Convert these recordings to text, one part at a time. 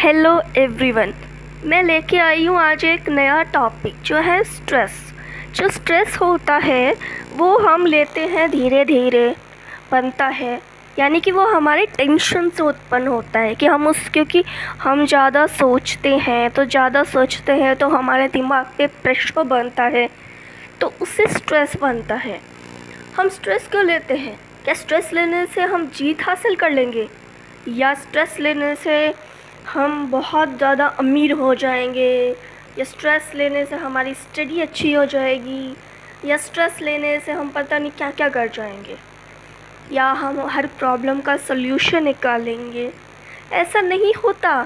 Hello everyone मैं लेके आई हूँ आज एक नया टॉपिक जो है स्ट्रेस जो स्ट्रेस होता है, वो हम लेते हैं धीरे धीरे बनता है। यानी कि वो हमारे टेंशन से उत्पन्न होता है कि हम उस, क्योंकि हम ज़्यादा सोचते हैं तो ज़्यादा सोचते हैं तो हमारे दिमाग पे प्रेशर बनता है तो उससे स्ट्रेस बनता है। हम स्ट्रेस क्यों लेते हैं? क्या स्ट्रेस लेने से हम जीत हासिल कर लेंगे? या स्ट्रेस लेने से हम बहुत ज़्यादा अमीर हो जाएँगे। या स्ट्रेस लेने से हमारी स्टडी अच्छी हो जाएगी। या स्ट्रेस लेने से हम पता नहीं क्या क्या कर जाएँगे। या हम हर प्रॉब्लम का सल्यूशन निकालेंगे। ऐसा नहीं होता।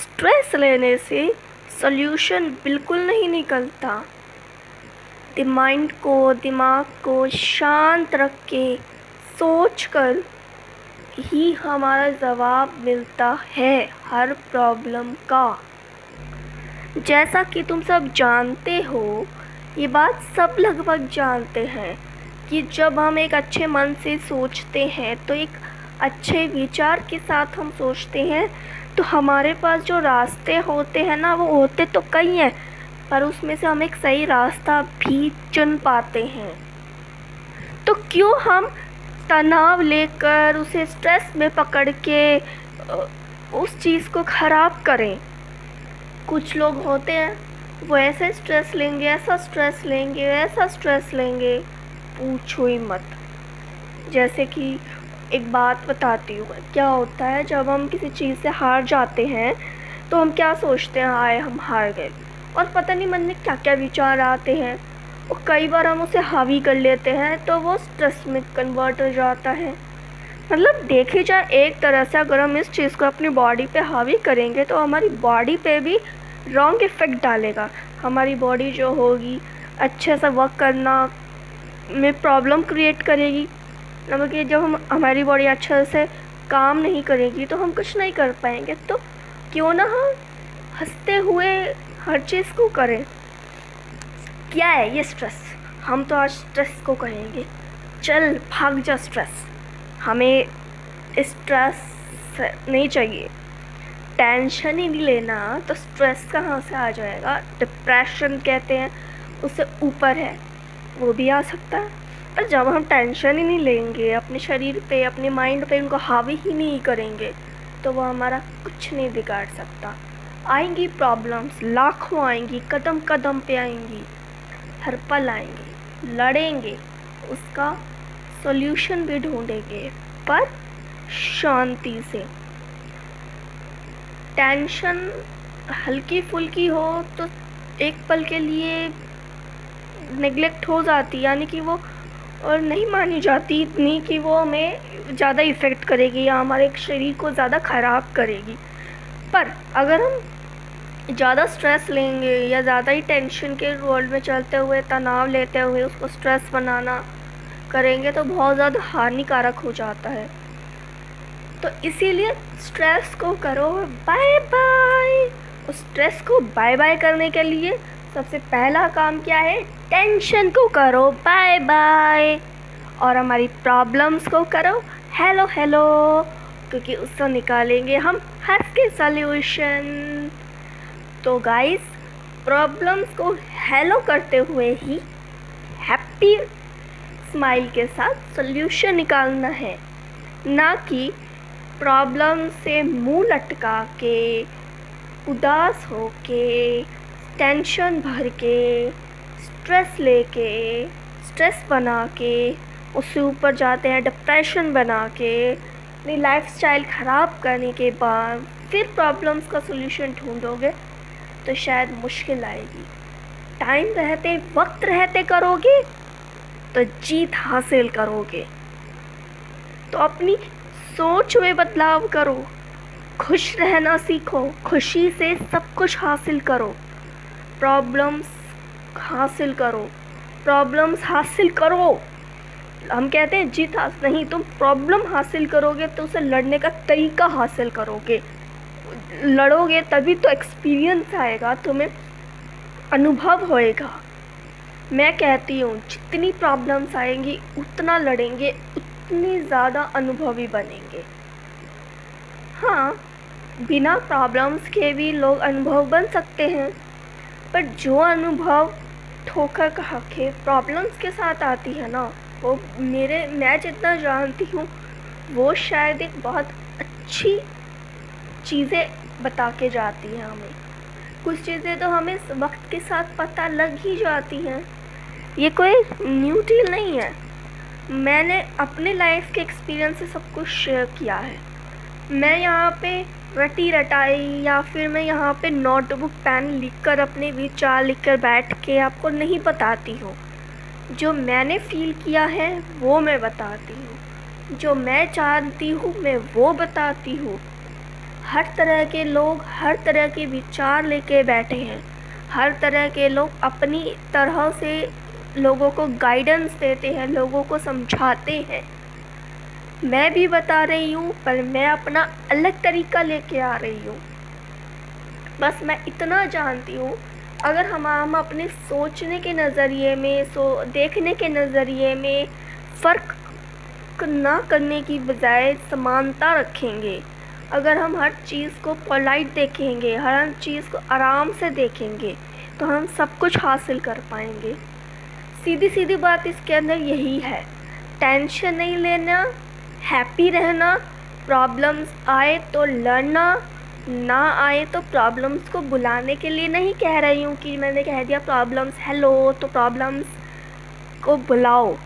स्ट्रेस लेने से सल्यूशन बिल्कुल नहीं निकलता। माइंड को, दिमाग को शांत रख के सोच कर ही हमारा जवाब मिलता है हर प्रॉब्लम का। जैसा कि तुम सब जानते हो, ये बात सब लगभग जानते हैं कि जब हम एक अच्छे मन से सोचते हैं तो एक अच्छे विचार के साथ हम सोचते हैं तो हमारे पास जो रास्ते होते हैं ना, वो होते तो कई हैं, पर उसमें से हम एक सही रास्ता भी चुन पाते हैं। तो क्यों हम तनाव लेकर उसे स्ट्रेस में पकड़ के उस चीज़ को ख़राब करें। कुछ लोग होते हैं, वो ऐसे स्ट्रेस लेंगे, ऐसा स्ट्रेस लेंगे, ऐसा स्ट्रेस लेंगे। पूछो ही मत। जैसे कि एक बात बताती हूँ, क्या होता है, जब हम किसी चीज़ से हार जाते हैं तो हम क्या सोचते हैं हाय हम हार गए। और पता नहीं मन में क्या क्या विचार आते हैं। और कई बार हम उसे हावी कर लेते हैं तो वो स्ट्रेस में कन्वर्ट हो जाता है। मतलब देखी जाए, एक तरह से अगर हम इस चीज़ को अपनी बॉडी पे हावी करेंगे तो हमारी बॉडी पे भी रॉन्ग इफ़ेक्ट डालेगा। हमारी बॉडी जो होगी, अच्छे से वर्क करना में प्रॉब्लम क्रिएट करेगी। मतलब कि जब हम, हमारी बॉडी अच्छे से काम नहीं करेगी तो हम कुछ नहीं कर पाएँगे। तो क्यों ना हम हँसते हुए हर चीज़ को करें। क्या है ये स्ट्रेस हम तो आज स्ट्रेस को कहेंगे। चल, भाग जा स्ट्रेस हमें स्ट्रेस नहीं चाहिए। टेंशन ही नहीं लेना तो स्ट्रेस कहाँ से आ जाएगा? डिप्रेशन कहते हैं, उससे ऊपर है। वो भी आ सकता है। पर जब हम टेंशन ही नहीं लेंगे, अपने शरीर पे, अपने माइंड पे, उनको हावी ही नहीं करेंगे तो वो हमारा कुछ नहीं बिगाड़ सकता। आएँगी प्रॉब्लम्स लाखों आएँगी कदम कदम पे आएँगी। हर पल आएँगे लड़ेंगे, उसका सॉल्यूशन भी ढूंढेंगे। पर शांति से। टेंशन हल्की फुल्की हो तो एक पल के लिए नेगलेक्ट हो जाती, यानी कि वो और नहीं मानी जाती इतनी कि वो हमें ज़्यादा इफ़ेक्ट करेगी या हमारे शरीर को ज़्यादा ख़राब करेगी। पर अगर हम ज़्यादा स्ट्रेस लेंगे या ज़्यादा ही टेंशन के वर्ल्ड में चलते हुए, तनाव लेते हुए उसको स्ट्रेस बनाना करेंगे तो बहुत ज़्यादा हानिकारक हो जाता है। तो इसीलिए स्ट्रेस को करो बाय बाय उस स्ट्रेस को बाय बाय करने के लिए सबसे पहला काम क्या है? टेंशन को करो बाय बाय और हमारी प्रॉब्लम्स को करो हेलो हेलो क्योंकि उससे निकालेंगे हम हर के सॉल्यूशन तो गाइस प्रॉब्लम्स को हेलो करते हुए ही हैप्पी स्माइल के साथ सोल्यूशन निकालना है। ना कि प्रॉब्लम से मुँह लटका के, उदास हो के टेंशन भर के स्ट्रेस लेके स्ट्रेस बना के, उससे ऊपर जाते हैं डिप्रेशन बना के, अपनी लाइफ स्टाइल ख़राब करने के बाद फिर प्रॉब्लम्स का सोल्यूशन ढूंढोगे। तो शायद मुश्किल आएगी। टाइम रहते, वक्त रहते करोगे तो जीत हासिल करोगे। तो अपनी सोच में बदलाव करो। खुश रहना सीखो, खुशी से सब कुछ हासिल करो। प्रॉब्लम्स हासिल करो। प्रॉब्लम्स हासिल करो। हम कहते हैं, जीत हासिल नहीं, तुम प्रॉब्लम हासिल करोगे तो उसे लड़ने का तरीका हासिल करोगे। लड़ोगे तभी तो एक्सपीरियंस आएगा, तुम्हें अनुभव होएगा। मैं कहती हूँ, जितनी प्रॉब्लम्स आएँगी, उतना लड़ेंगे, उतनी ज़्यादा अनुभवी बनेंगे। हाँ बिना प्रॉब्लम्स के भी लोग अनुभव बन सकते हैं, पर जो अनुभव ठोकर कहा के प्रॉब्लम्स के साथ आती है ना, वो मेरे, मैं जितना जानती हूँ, वो शायद एक बहुत अच्छी चीज़ें बता के जाती हैं हमें। कुछ चीज़ें तो हमें वक्त के साथ पता लग ही जाती हैं। ये कोई न्यू डील नहीं है। मैंने अपने लाइफ के एक्सपीरियंस से सब कुछ शेयर किया है। मैं यहाँ पे रटी रटाई या फिर मैं यहाँ पे नोटबुक पेन लिख कर अपने विचार लिख कर बैठ के आपको नहीं बताती हूँ। जो मैंने फ़ील किया है, वो मैं बताती हूँ। जो मैं जानती हूँ, मैं वो बताती हूँ। हर तरह के लोग हर तरह के विचार लेके बैठे हैं। हर तरह के लोग अपनी तरह से लोगों को गाइडेंस देते हैं, लोगों को समझाते हैं। मैं भी बता रही हूँ, पर मैं अपना अलग तरीका लेके आ रही हूँ। बस मैं इतना जानती हूँ, अगर हम हम अपने सोचने के नज़रिए में, सो, देखने के नज़रिए में फ़र्क ना करने की बजाय समानता रखेंगे अगर हम हर चीज़ को पोलाइट देखेंगे, हर चीज़ को आराम से देखेंगे तो हम सब कुछ हासिल कर पाएँगे। सीधी सीधी बात इसके अंदर यही है। टेंशन नहीं लेना हैप्पी रहना प्रॉब्लम्स आए तो लड़ना, ना आए तो प्रॉब्लम्स को बुलाने के लिए नहीं कह रही हूँ कि मैंने कह दिया प्रॉब्लम्स हेलो तो प्रॉब्लम्स को बुलाओ।